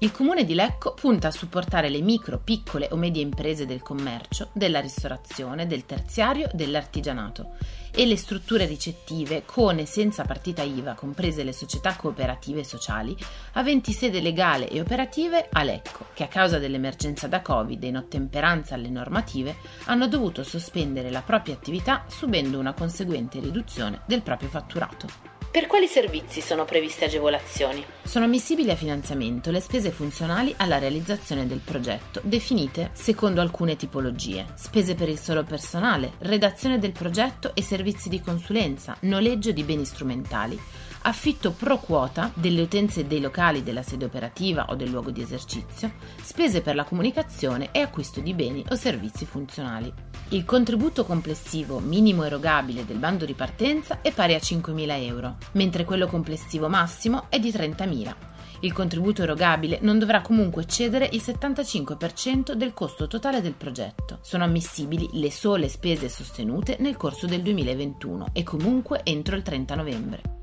Il comune di Lecco punta a supportare le micro, piccole o medie imprese del commercio, della ristorazione, del terziario, dell'artigianato e le strutture ricettive con e senza partita IVA, comprese le società cooperative sociali, aventi sede legale e operative a Lecco, che a causa dell'emergenza da Covid e in ottemperanza alle normative hanno dovuto sospendere la propria attività subendo una conseguente riduzione del proprio fatturato. Per quali servizi sono previste agevolazioni? Sono ammissibili a finanziamento le spese funzionali alla realizzazione del progetto, definite secondo alcune tipologie. Spese per il solo personale, redazione del progetto e servizi di consulenza, noleggio di beni strumentali affitto pro quota delle utenze dei locali della sede operativa o del luogo di esercizio, spese per la comunicazione e acquisto di beni o servizi funzionali. Il contributo complessivo minimo erogabile del bando di partenza è pari a 5.000 euro, mentre quello complessivo massimo è di 30.000. Il contributo erogabile non dovrà comunque eccedere il 75% del costo totale del progetto. Sono ammissibili le sole spese sostenute nel corso del 2021 e comunque entro il 30 novembre.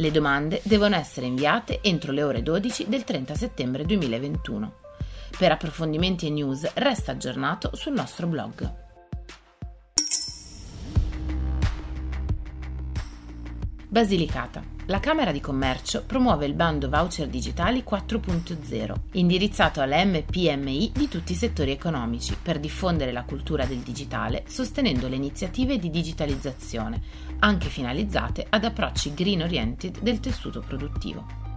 Le domande devono essere inviate entro le ore 12 del 30 settembre 2021. Per approfondimenti e news resta aggiornato sul nostro blog. Basilicata. La Camera di Commercio promuove il bando voucher digitali 4.0, indirizzato alle MPMI di tutti i settori economici per diffondere la cultura del digitale, sostenendo le iniziative di digitalizzazione, anche finalizzate ad approcci green oriented del tessuto produttivo.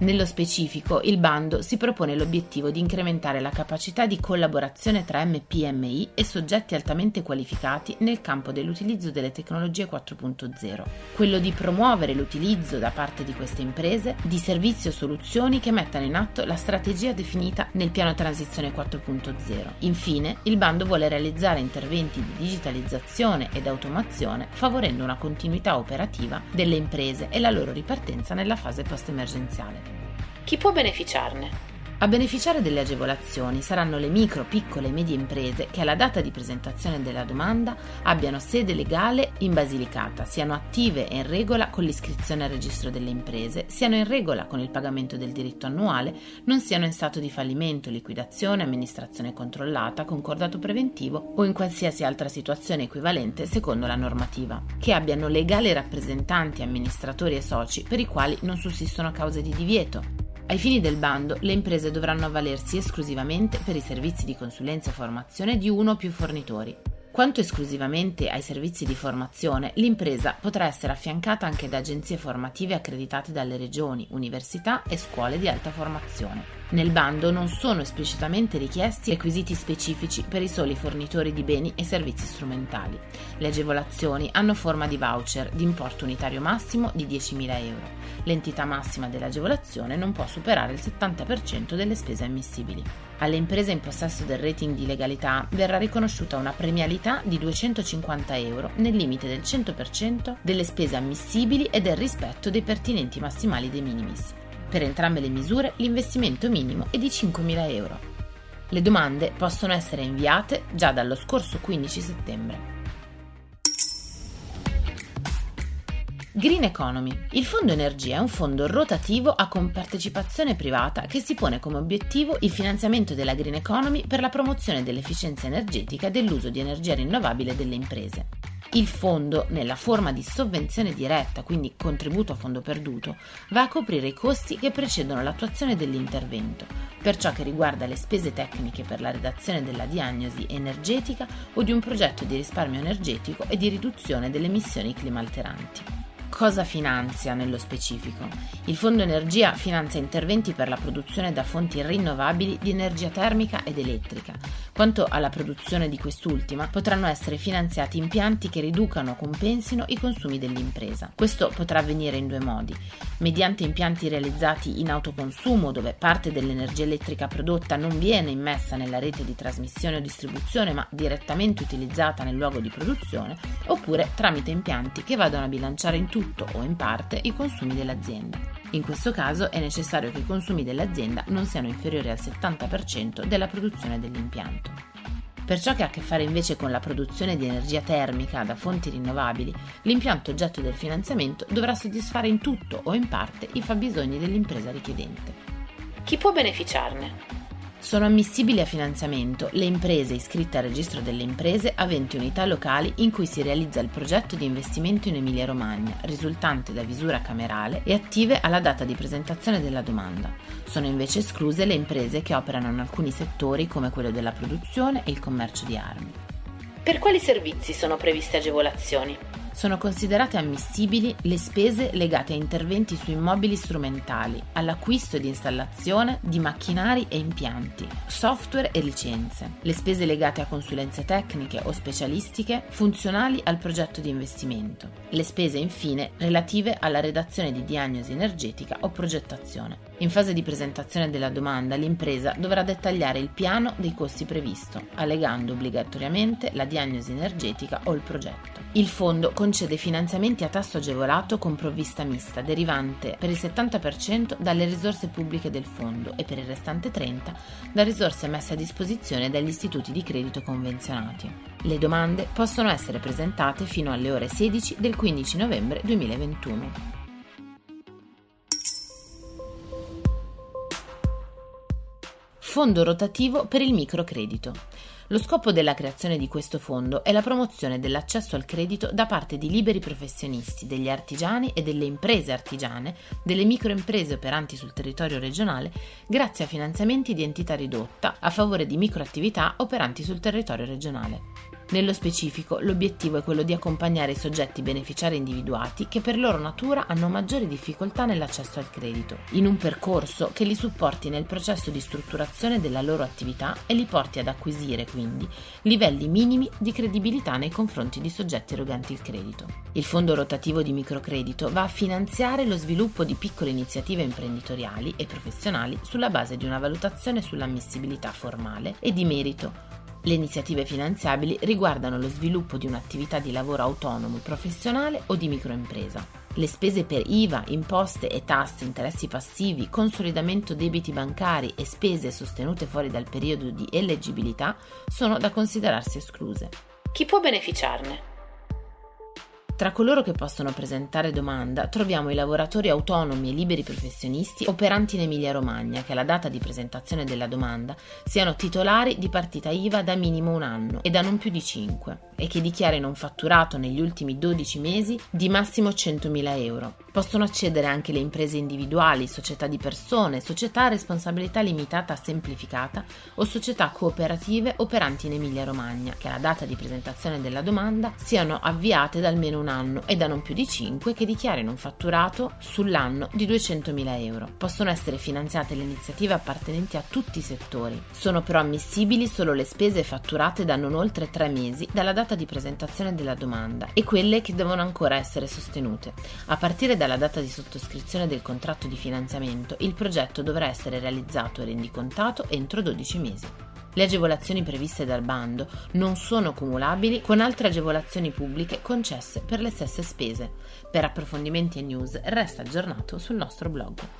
Nello specifico, il bando si propone l'obiettivo di incrementare la capacità di collaborazione tra MPMI e soggetti altamente qualificati nel campo dell'utilizzo delle tecnologie 4.0, quello di promuovere l'utilizzo da parte di queste imprese di servizi o soluzioni che mettano in atto la strategia definita nel piano transizione 4.0. Infine, il bando vuole realizzare interventi di digitalizzazione ed automazione favorendo una continuità operativa delle imprese e la loro ripartenza nella fase post-emergenziale. Chi può beneficiarne? A beneficiare delle agevolazioni saranno le micro, piccole e medie imprese che alla data di presentazione della domanda abbiano sede legale in Basilicata, siano attive e in regola con l'iscrizione al registro delle imprese, siano in regola con il pagamento del diritto annuale, non siano in stato di fallimento, liquidazione, amministrazione controllata, concordato preventivo o in qualsiasi altra situazione equivalente secondo la normativa, che abbiano legali rappresentanti, amministratori e soci per i quali non sussistono cause di divieto, ai fini del bando, le imprese dovranno avvalersi esclusivamente per i servizi di consulenza e formazione di uno o più fornitori. Quanto esclusivamente ai servizi di formazione, l'impresa potrà essere affiancata anche da agenzie formative accreditate dalle regioni, università e scuole di alta formazione. Nel bando non sono esplicitamente richiesti requisiti specifici per i soli fornitori di beni e servizi strumentali. Le agevolazioni hanno forma di voucher di importo unitario massimo di 10.000 euro. L'entità massima dell'agevolazione non può superare il 70% delle spese ammissibili. Alle imprese in possesso del rating di legalità verrà riconosciuta una premialità di 250 euro nel limite del 100% delle spese ammissibili e del rispetto dei pertinenti massimali dei minimis. Per entrambe le misure l'investimento minimo è di 5.000 euro. Le domande possono essere inviate già dallo scorso 15 settembre. Green Economy. Il Fondo Energia è un fondo rotativo a compartecipazione privata che si pone come obiettivo il finanziamento della Green Economy per la promozione dell'efficienza energetica e dell'uso di energia rinnovabile delle imprese. Il fondo, nella forma di sovvenzione diretta, quindi contributo a fondo perduto, va a coprire i costi che precedono l'attuazione dell'intervento, per ciò che riguarda le spese tecniche per la redazione della diagnosi energetica o di un progetto di risparmio energetico e di riduzione delle emissioni climalteranti. Cosa finanzia nello specifico? Il Fondo Energia finanzia interventi per la produzione da fonti rinnovabili di energia termica ed elettrica. Quanto alla produzione di quest'ultima, potranno essere finanziati impianti che riducano o compensino i consumi dell'impresa. Questo potrà avvenire in due modi: mediante impianti realizzati in autoconsumo, dove parte dell'energia elettrica prodotta non viene immessa nella rete di trasmissione o distribuzione, ma direttamente utilizzata nel luogo di produzione, oppure tramite impianti che vadano a bilanciare in tutto o in parte i consumi dell'azienda. In questo caso è necessario che i consumi dell'azienda non siano inferiori al 70% della produzione dell'impianto. Per ciò che ha a che fare invece con la produzione di energia termica da fonti rinnovabili, l'impianto oggetto del finanziamento dovrà soddisfare in tutto o in parte i fabbisogni dell'impresa richiedente. Chi può beneficiarne? Sono ammissibili a finanziamento le imprese iscritte al registro delle imprese aventi unità locali in cui si realizza il progetto di investimento in Emilia-Romagna, risultante da visura camerale e attive alla data di presentazione della domanda. Sono invece escluse le imprese che operano in alcuni settori come quello della produzione e il commercio di armi. Per quali servizi sono previste agevolazioni? Sono considerate ammissibili le spese legate a interventi su immobili strumentali, all'acquisto ed installazione di macchinari e impianti, software e licenze, le spese legate a consulenze tecniche o specialistiche funzionali al progetto di investimento, le spese infine relative alla redazione di diagnosi energetica o progettazione. In fase di presentazione della domanda l'impresa dovrà dettagliare il piano dei costi previsto, allegando obbligatoriamente la diagnosi energetica o il progetto. Il fondo concede finanziamenti a tasso agevolato con provvista mista, derivante per il 70% dalle risorse pubbliche del fondo e per il restante 30% da risorse messe a disposizione dagli istituti di credito convenzionati. Le domande possono essere presentate fino alle ore 16 del 15 novembre 2021. Fondo rotativo per il microcredito. Lo scopo della creazione di questo fondo è la promozione dell'accesso al credito da parte di liberi professionisti, degli artigiani e delle imprese artigiane, delle microimprese operanti sul territorio regionale, grazie a finanziamenti di entità ridotta a favore di microattività operanti sul territorio regionale. Nello specifico, l'obiettivo è quello di accompagnare i soggetti beneficiari individuati che per loro natura hanno maggiori difficoltà nell'accesso al credito, in un percorso che li supporti nel processo di strutturazione della loro attività e li porti ad acquisire quindi livelli minimi di credibilità nei confronti di soggetti eroganti il credito. Il fondo rotativo di microcredito va a finanziare lo sviluppo di piccole iniziative imprenditoriali e professionali sulla base di una valutazione sull'ammissibilità formale e di merito le iniziative finanziabili riguardano lo sviluppo di un'attività di lavoro autonomo, professionale o di microimpresa. Le spese per IVA, imposte e tasse, interessi passivi, consolidamento debiti bancari e spese sostenute fuori dal periodo di eleggibilità sono da considerarsi escluse. Chi può beneficiarne? Tra coloro che possono presentare domanda troviamo i lavoratori autonomi e liberi professionisti operanti in Emilia-Romagna che alla data di presentazione della domanda siano titolari di partita IVA da minimo un anno e da non più di 5 e che dichiarino un fatturato negli ultimi 12 mesi di massimo 100.000 euro. Possono accedere anche le imprese individuali, società di persone, società a responsabilità limitata semplificata o società cooperative operanti in Emilia-Romagna che alla data di presentazione della domanda siano avviate da almeno un anno e da non più di 5 che dichiarino un fatturato sull'anno di 200.000 euro. Possono essere finanziate le iniziative appartenenti a tutti i settori. Sono però ammissibili solo le spese fatturate da non oltre 3 mesi dalla data di presentazione della domanda e quelle che devono ancora essere sostenute. A partire dalla data di sottoscrizione del contratto di finanziamento, il progetto dovrà essere realizzato e rendicontato entro 12 mesi. Le agevolazioni previste dal bando non sono cumulabili con altre agevolazioni pubbliche concesse per le stesse spese. Per approfondimenti e news resta aggiornato sul nostro blog.